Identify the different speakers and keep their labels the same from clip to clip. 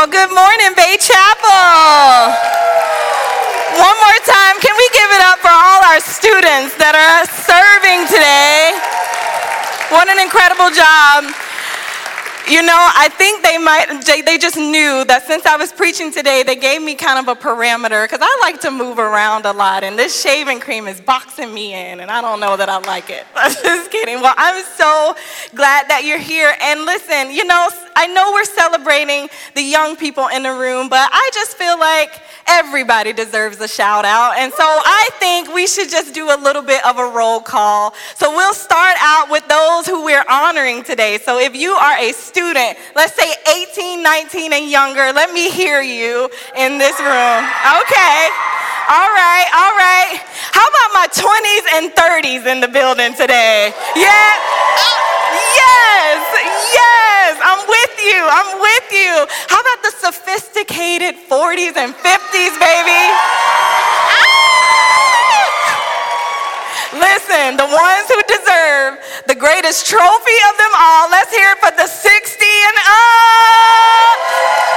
Speaker 1: Well, good morning, Bay Chapel. One more time, can we give it up for all our students that are serving today? What an incredible job. You know, I think they might, they just knew that since I was preaching today, they gave me kind of a parameter because I like to move around a lot, and this shaving cream is boxing me in, and I don't know that I like it. I'm just kidding. Well, I'm so glad that you're here. And listen, you know, I know we're celebrating the young people in the room, but I just feel like everybody deserves a shout out. And so I think we should just do a little bit of a roll call. So we'll start out with those who we're honoring today. So if you are a student, let's say 18, 19, and younger, let me hear you in this room. Okay. All right, all right. How about my 20s and 30s in the building today? Yeah? Yes, yes, I'm with you, I'm with you. How about the sophisticated 40s and 50s, baby? Ah! Listen, the ones who deserve the greatest trophy of them all, let's hear it for the 60 and up.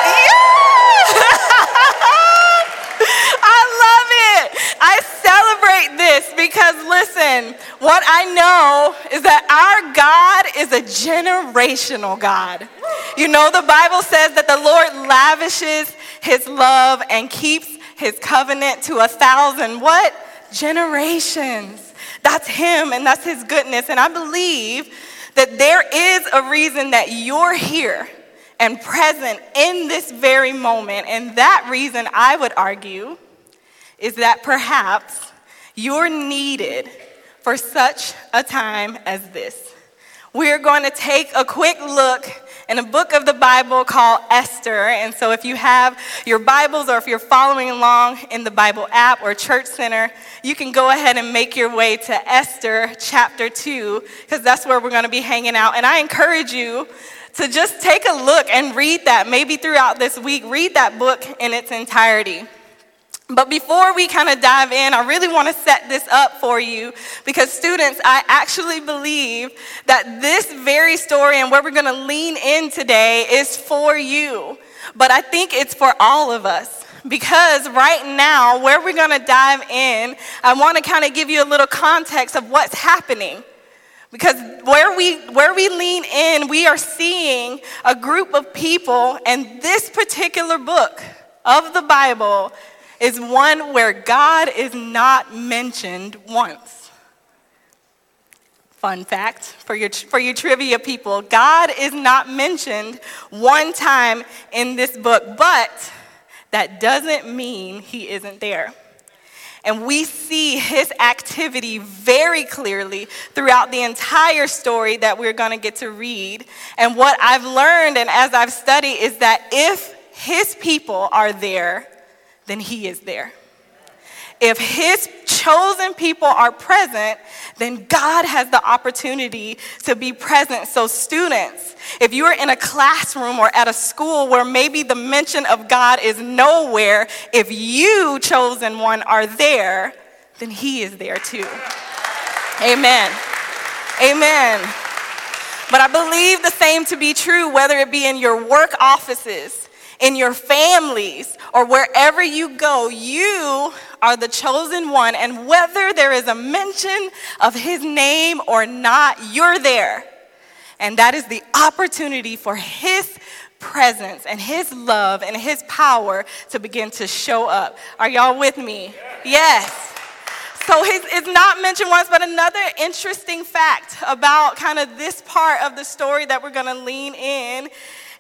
Speaker 1: Yeah! I love it. I celebrate this because listen, what I know is that our God is a generational God. You know, the Bible says that the Lord lavishes his love and keeps his covenant to a thousand what? Generations. That's him and that's his goodness. And I believe that there is a reason that you're here and present in this very moment. And that reason, I would argue, is that perhaps you're needed for such a time as this. We're going to take a quick look in a book of the Bible called Esther. And so, if you have your Bibles or if you're following along in the Bible app or Church Center, you can go ahead and make your way to Esther chapter 2, because that's where we're going to be hanging out. And I encourage you to just take a look and read that, maybe throughout this week, read that book in its entirety. But before we kind of dive in, I really want to set this up for you because, students, I actually believe that this very story and where we're going to lean in today is for you. But I think it's for all of us because right now, where we're going to dive in, I want to kind of give you a little context of what's happening. Because where we, where we lean in, we are seeing a group of people, and this particular book of the Bible is one where God is not mentioned once. Fun fact for your, for you trivia people God is not mentioned one time in this book, but that doesn't mean he isn't there. And we see his activity very clearly throughout the entire story that we're going to get to read. And what I've learned and as I've studied is that if his people are there, then he is there. If his chosen people are present, then God has the opportunity to be present. So, students, if you are in a classroom or at a school where maybe the mention of God is nowhere, if you, chosen one, are there, then he is there too. Amen. Amen. But I believe the same to be true, whether it be in your work offices in your families, or wherever you go, you are the chosen one. And whether there is a mention of his name or not, you're there. And that is the opportunity for his presence and his love and his power to begin to show up. Are y'all with me? Yes. So it's not mentioned once, but another interesting fact about kind of this part of the story that we're going to lean in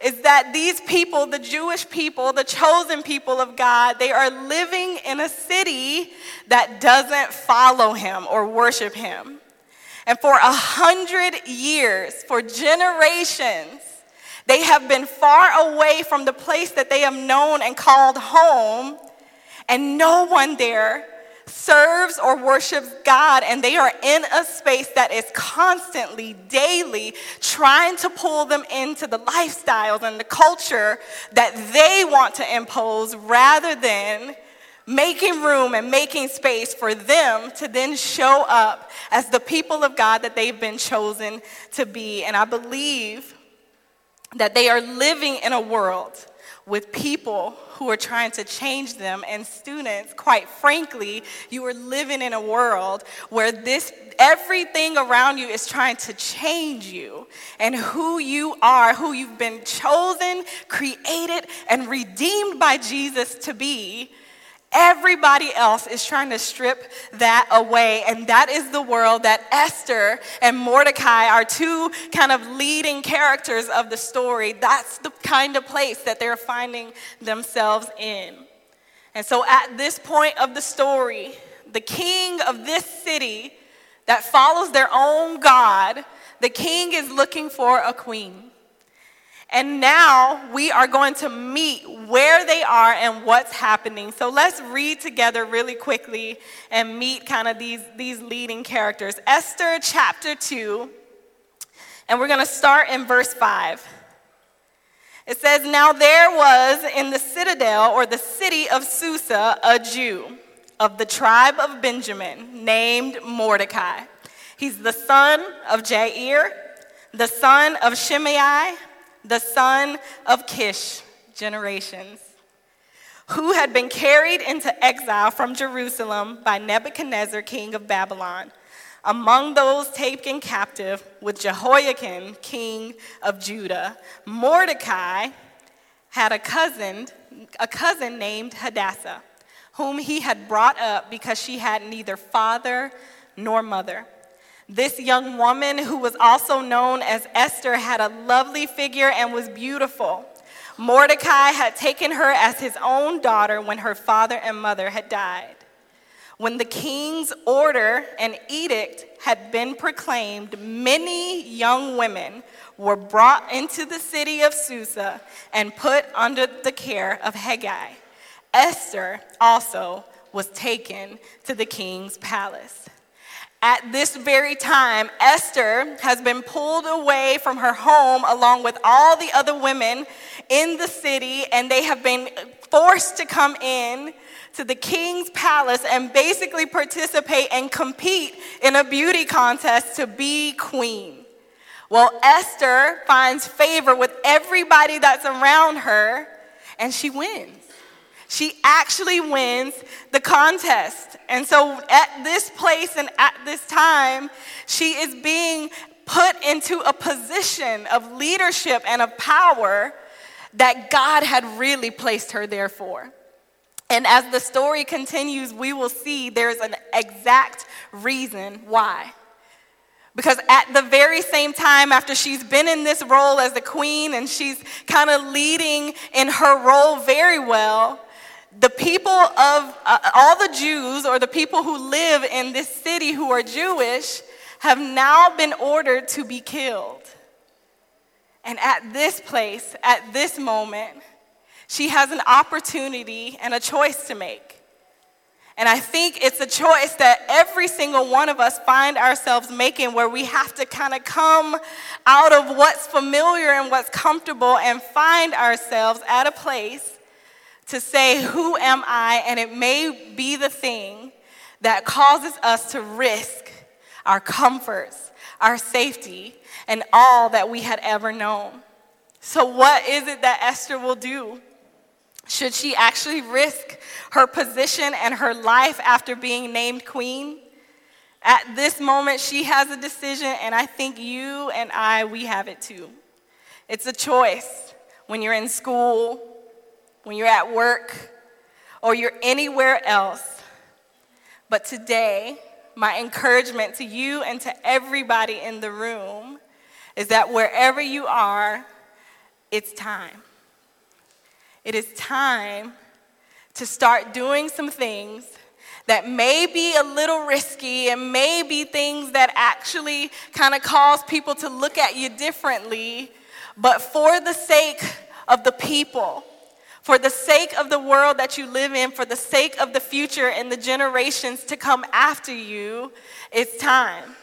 Speaker 1: is that these people, the Jewish people, the chosen people of God, they are living in a city that doesn't follow him or worship him. And for a hundred years, for generations, they have been far away from the place that they have known and called home, and no one there serves or worships God, and they are in a space that is constantly, daily trying to pull them into the lifestyles and the culture that they want to impose rather than making room and making space for them to then show up as the people of God that they've been chosen to be. And I believe that they are living in a world with people who are trying to change them. And students quite frankly you are living in a world where this everything around you is trying to change you. And who you are who you've been chosen created and redeemed by Jesus to be Everybody else is trying to strip that away. And that is the world that Esther and Mordecai are two kind of leading characters of the story. That's the kind of place that they're finding themselves in. And so at this point of the story, the king of this city that follows their own God, the king is looking for a queen. And now we are going to meet where they are and what's happening. So let's read together really quickly and meet kind of these, these leading characters. Esther chapter 2, and we're going to start in verse 5. It says, Now there was in the citadel or the city of Susa a Jew of the tribe of Benjamin named Mordecai. He's the son of Jair, the son of Shimei the son of Kish, generations, who had been carried into exile from Jerusalem by Nebuchadnezzar, king of Babylon. Among those taken captive with Jehoiachin, king of Judah, Mordecai had a cousin, a cousin named Hadassah, whom he had brought up because she had neither father nor mother. This young woman, who was also known as Esther, had a lovely figure and was beautiful. Mordecai had taken her as his own daughter when her father and mother had died. When the king's order and edict had been proclaimed, many young women were brought into the city of Susa and put under the care of Hegai. Esther also was taken to the king's palace. At this very time, Esther has been pulled away from her home along with all the other women in the city, and they have been forced to come in to the king's palace and basically participate and compete in a beauty contest to be queen. Well, Esther finds favor with everybody that's around her, and she wins. She actually wins the contest. And so at this place and at this time, she is being put into a position of leadership and of power that God had really placed her there for. And as the story continues, we will see there's an exact reason why. Because at the very same time, after she's been in this role as the queen and she's kind of leading in her role very well, the people of uh, all the Jews or the people who live in this city who are Jewish have now been ordered to be killed. And at this place, at this moment, she has an opportunity and a choice to make. And I think it's a choice that every single one of us find ourselves making where we have to kind of come out of what's familiar and what's comfortable and find ourselves at a place to say, Who am I? And it may be the thing that causes us to risk our comforts, our safety, and all that we had ever known. So, what is it that Esther will do? Should she actually risk her position and her life after being named queen? At this moment, she has a decision, and I think you and I, we have it too. It's a choice when you're in school, when you're at work, or you're anywhere else. But today, my encouragement to you and to everybody in the room is that wherever you are, it's time. It is time to start doing some things that may be a little risky and may be things that actually kind of cause people to look at you differently, but for the sake of the people for the sake of the world that you live in, for the sake of the future and the generations to come after you, it's time.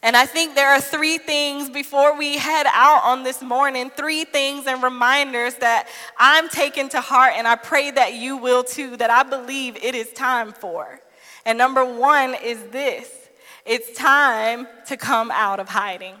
Speaker 1: And I think there are three things before we head out on this morning, three things and reminders that I'm taking to heart, and I pray that you will too, that I believe it is time for. And number one is this it's time to come out of hiding.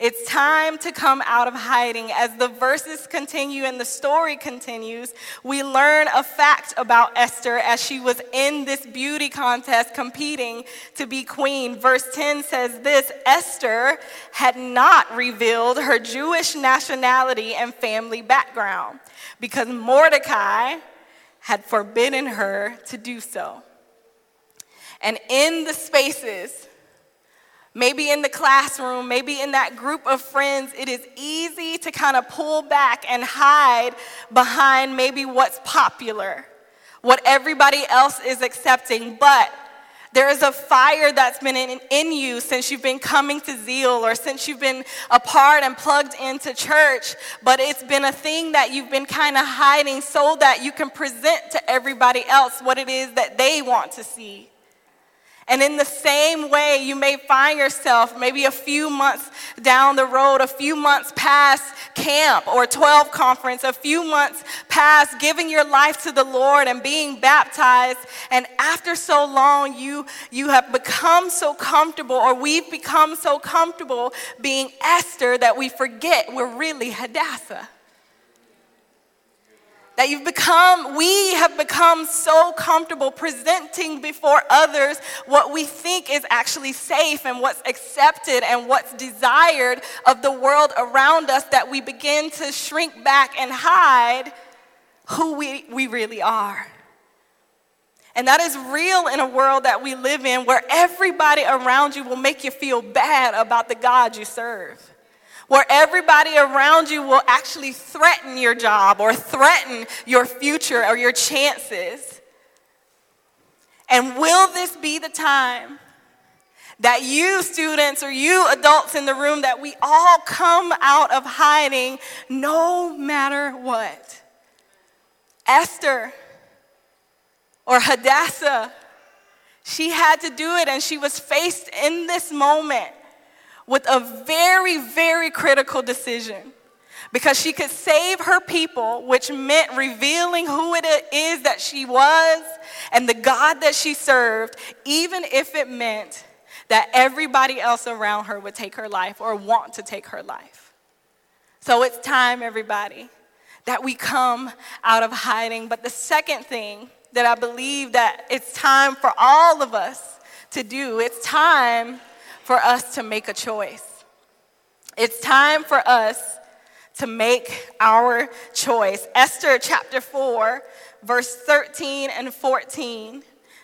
Speaker 1: It's time to come out of hiding. As the verses continue and the story continues, we learn a fact about Esther as she was in this beauty contest competing to be queen. Verse 10 says this Esther had not revealed her Jewish nationality and family background because Mordecai had forbidden her to do so. And in the spaces, maybe in the classroom, maybe in that group of friends, it is easy to kind of pull back and hide behind maybe what's popular, what everybody else is accepting. But there is a fire that's been in, in, you since you've been coming to Zeal or since you've been a part and plugged into church, but it's been a thing that you've been kind of hiding so that you can present to everybody else what it is that they want to see. And in the same way, you may find yourself maybe a few months down the road, a few months past camp or 12 conference, a few months past giving your life to the Lord and being baptized. And after so long, you, you have become so comfortable, or we've become so comfortable being Esther that we forget we're really Hadassah. That you've become, we have become so comfortable presenting before others what we think is actually safe and what's accepted and what's desired of the world around us that we begin to shrink back and hide who we, we really are. And that is real in a world that we live in where everybody around you will make you feel bad about the God you serve where everybody around you will actually threaten your job or threaten your future or your chances. And will this be the time that you, students, or you, adults in the room, that we all come out of hiding no matter what? Esther or Hadassah, she had to do it, and she was faced in this moment with a very, very critical decision because she could save her people, which meant revealing who it is that she was and the God that she served, even if it meant that everybody else around her would take her life or want to take her life. So it's time, everybody, that we come out of hiding. But the second thing that I believe that it's time for all of us to do, it's time for us to make a choice. It's time for us to make our choice. Esther chapter 4, verse 13 and 14.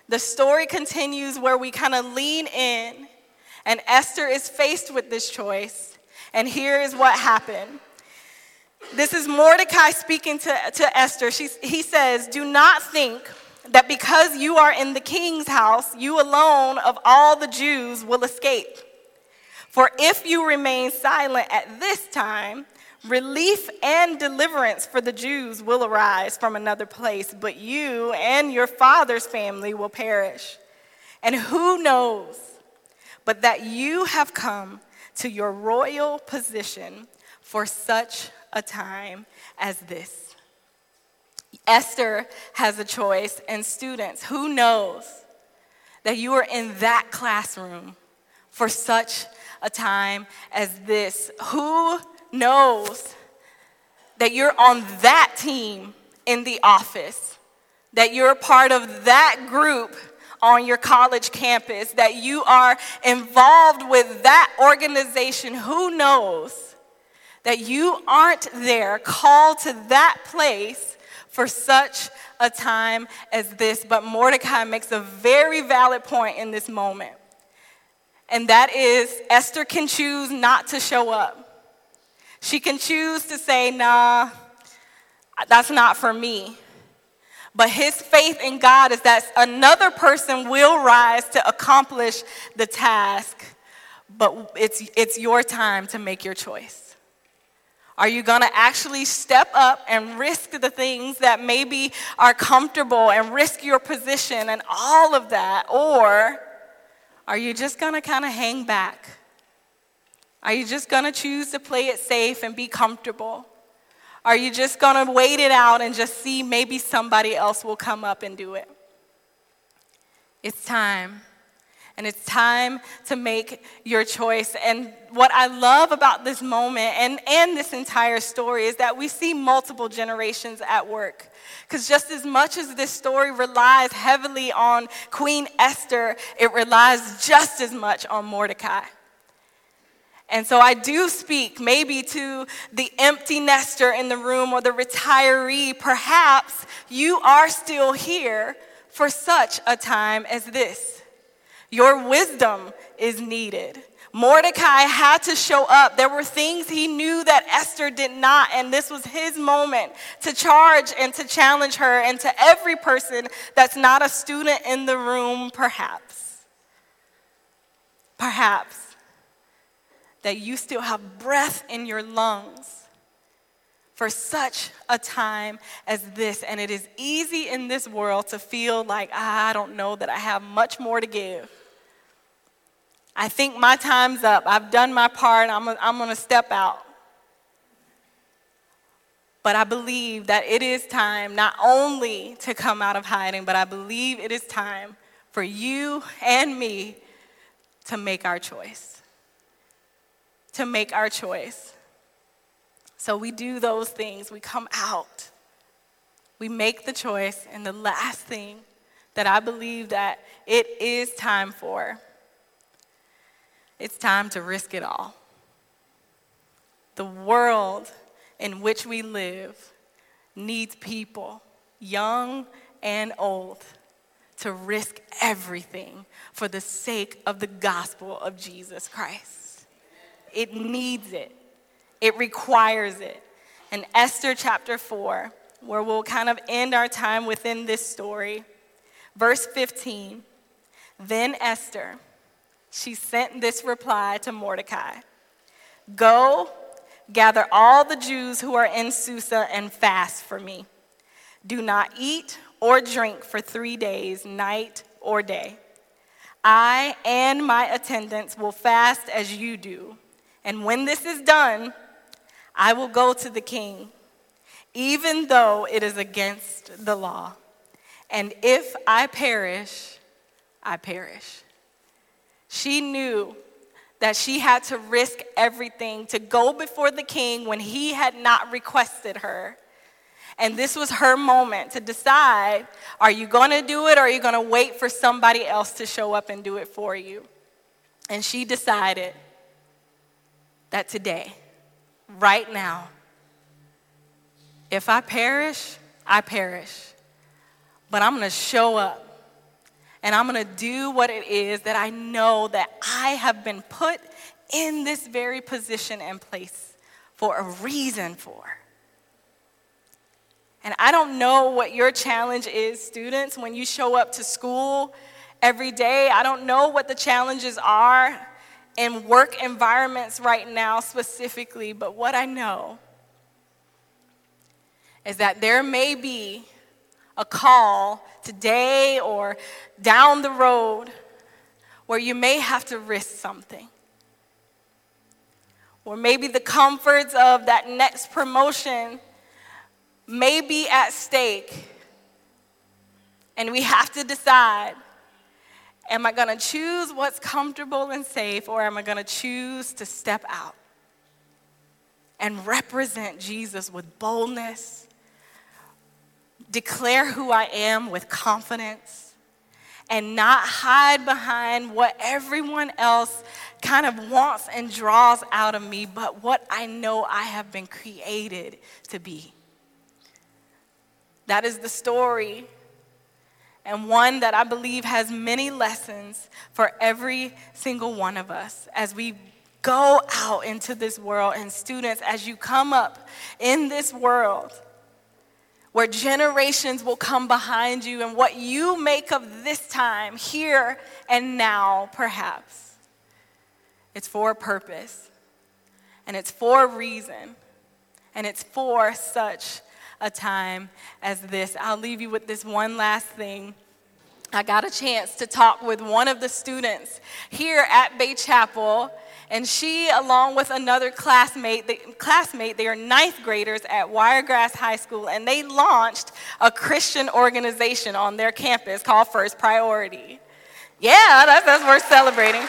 Speaker 1: The story continues where we kind of lean in, and Esther is faced with this choice. And here is what happened. This is Mordecai speaking to, to Esther. He says, Do not think that because you are in the king's house, you alone of all the Jews will escape. For if you remain silent at this time, relief and deliverance for the Jews will arise from another place, but you and your father's family will perish. And who knows but that you have come to your royal position for such a time as this? Esther has a choice, and students, who knows that you are in that classroom for such a time as this? Who knows that you're on that team in the office, that you're part of that group on your college campus, that you are involved with that organization? Who knows that you aren't there, called to that place? For such a time as this. But Mordecai makes a very valid point in this moment. And that is Esther can choose not to show up. She can choose to say, nah, that's not for me. But his faith in God is that another person will rise to accomplish the task, but it's, it's your time to make your choice. Are you going to actually step up and risk the things that maybe are comfortable and risk your position and all of that? Or are you just going to kind of hang back? Are you just going to choose to play it safe and be comfortable? Are you just going to wait it out and just see maybe somebody else will come up and do it? It's time. And it's time to make your choice. And what I love about this moment and, and this entire story is that we see multiple generations at work. Because just as much as this story relies heavily on Queen Esther, it relies just as much on Mordecai. And so I do speak maybe to the empty nester in the room or the retiree. Perhaps you are still here for such a time as this. Your wisdom is needed. Mordecai had to show up. There were things he knew that Esther did not, and this was his moment to charge and to challenge her, and to every person that's not a student in the room, perhaps. Perhaps that you still have breath in your lungs for such a time as this. And it is easy in this world to feel like, ah, I don't know that I have much more to give. I think my time's up. I've done my part. I'm, I'm going to step out. But I believe that it is time not only to come out of hiding, but I believe it is time for you and me to make our choice to make our choice. So we do those things, we come out, we make the choice, and the last thing that I believe that it is time for, it's time to risk it all. The world in which we live needs people, young and old, to risk everything for the sake of the gospel of Jesus Christ. It needs it, it requires it. And Esther chapter 4, where we'll kind of end our time within this story, verse 15. Then Esther, she sent this reply to Mordecai Go, gather all the Jews who are in Susa and fast for me. Do not eat or drink for three days, night or day. I and my attendants will fast as you do. And when this is done, I will go to the king, even though it is against the law. And if I perish, I perish. She knew that she had to risk everything to go before the king when he had not requested her. And this was her moment to decide are you going to do it or are you going to wait for somebody else to show up and do it for you? And she decided that today, right now, if I perish, I perish. But I'm going to show up and I'm going to do what it is that I know that I have been put in this very position and place for a reason for. And I don't know what your challenge is, students, when you show up to school every day. I don't know what the challenges are in work environments right now specifically, but what I know is that there may be a call today or down the road where you may have to risk something. Or maybe the comforts of that next promotion may be at stake. And we have to decide Am I going to choose what's comfortable and safe, or am I going to choose to step out and represent Jesus with boldness, declare who I am with confidence, and not hide behind what everyone else kind of wants and draws out of me, but what I know I have been created to be? That is the story and one that I believe has many lessons for every single one of us as we go out into this world. And students, as you come up in this world, where generations will come behind you, and what you make of this time, here and now, perhaps, it's for a purpose, and it's for a reason, and it's for such a time as this. I'll leave you with this one last thing. I got a chance to talk with one of the students here at Bay Chapel, and she, along with another classmate, the, classmate, they are ninth graders at Wiregrass High School, and they launched a Christian organization on their campus called First Priority. Yeah, that's, that's worth celebrating.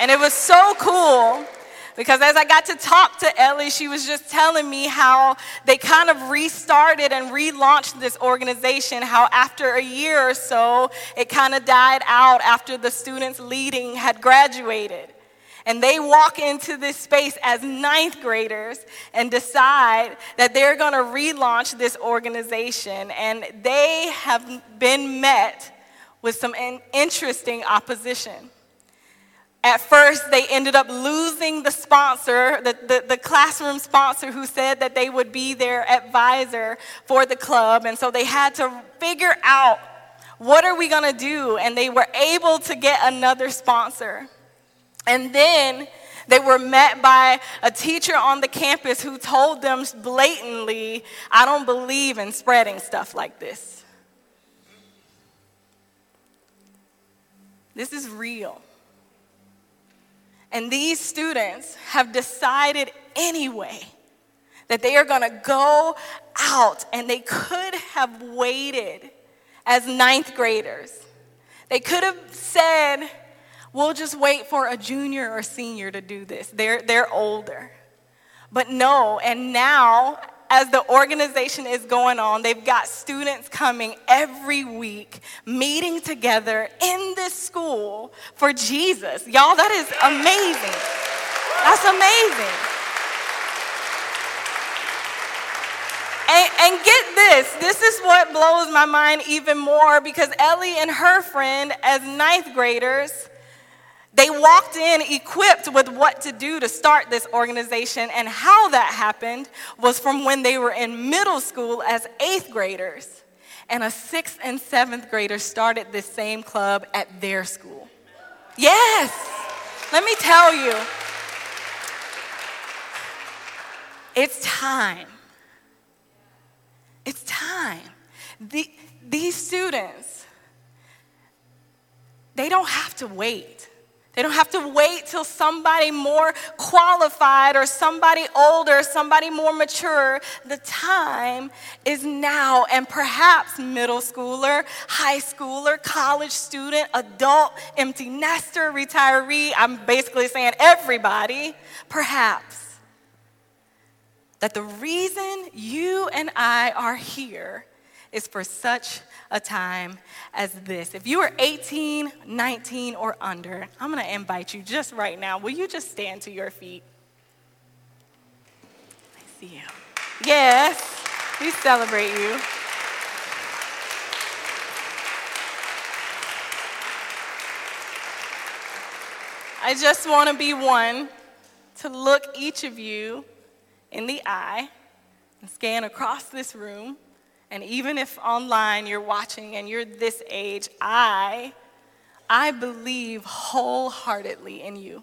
Speaker 1: And it was so cool because as I got to talk to Ellie, she was just telling me how they kind of restarted and relaunched this organization, how after a year or so, it kind of died out after the students leading had graduated. And they walk into this space as ninth graders and decide that they're going to relaunch this organization. And they have been met with some interesting opposition. At first, they ended up losing the sponsor, the, the, the, classroom sponsor who said that they would be their advisor for the club. And so they had to figure out what are we going to do? And they were able to get another sponsor. And then they were met by a teacher on the campus who told them blatantly, I don't believe in spreading stuff like this. This is real. And these students have decided anyway that they are going to go out and they could have waited as ninth graders. They could have said, We'll just wait for a junior or senior to do this. They're, they're older. But no, and now, as the organization is going on, they've got students coming every week, meeting together in this school for Jesus. Y'all, that is amazing. That's amazing. And, and, get this, this is what blows my mind even more because Ellie and her friend, as ninth graders, they walked in equipped with what to do to start this organization, and how that happened was from when they were in middle school as eighth graders. And a sixth and seventh grader started this same club at their school. Yes, let me tell you, it's time. It's time. The, these students, they don't have to wait. They don't have to wait till somebody more qualified or somebody older, somebody more mature. The time is now. And perhaps middle schooler, high schooler, college student, adult, empty nester, retiree, I'm basically saying everybody, perhaps that the reason you and I are here is for such a time as this. If you are 18, 19, or under, I'm going to invite you just right now. Will you just stand to your feet? I see you. Yes, we celebrate you. I just want to be one to look each of you in the eye and scan across this room and even if online you're watching and you're this age, I, I believe wholeheartedly in you.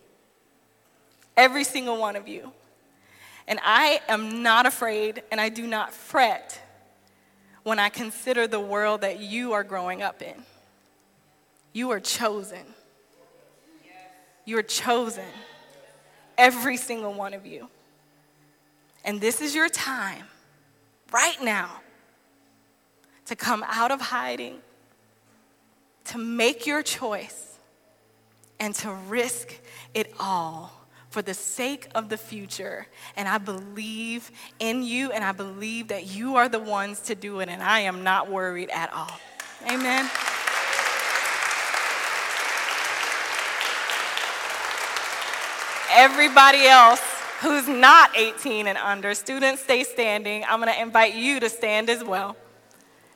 Speaker 1: Every single one of you. And I am not afraid and I do not fret when I consider the world that you are growing up in. You are chosen. You are chosen. Every single one of you. And this is your time, right now, to come out of hiding, to make your choice, and to risk it all for the sake of the future. And I believe in you, and I believe that you are the ones to do it, and I am not worried at all. Amen. Everybody else who's not 18 and under, students stay standing. I'm to invite you to stand as well.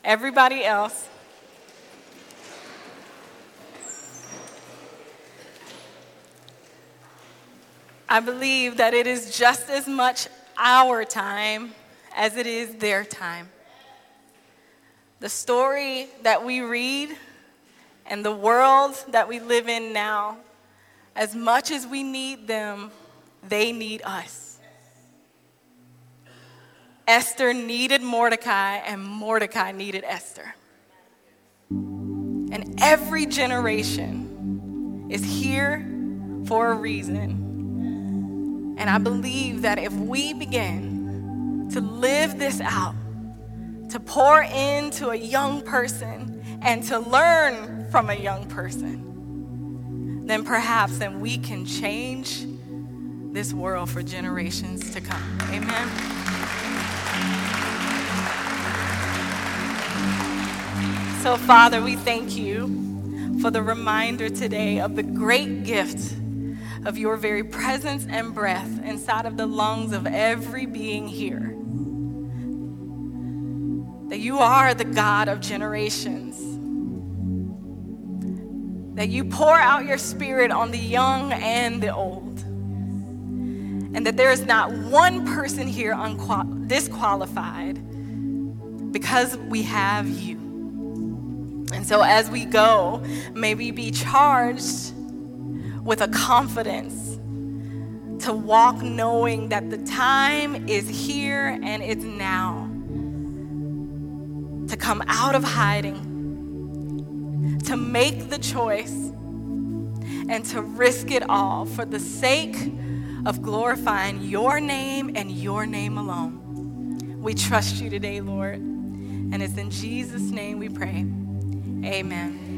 Speaker 1: Everybody else. I believe that it is just as much our time as it is their time. The story that we read and the world that we live in now, as much as we need them, they need us. Esther needed Mordecai, and Mordecai needed Esther. And every generation is here for a reason. And I believe that if we begin to live this out, to pour into a young person and to learn from a young person, then perhaps then we can change this world for generations to come. Amen. So, Father, we thank you for the reminder today of the great gift of your very presence and breath inside of the lungs of every being here. That you are the God of generations. That you pour out your spirit on the young and the old. And that there is not one person here unqual- disqualified because we have you. And so as we go, may we be charged with a confidence to walk knowing that the time is here and it's now to come out of hiding, to make the choice, and to risk it all for the sake of glorifying your name and your name alone. We trust you today, Lord. And it's in Jesus' name we pray. Amen.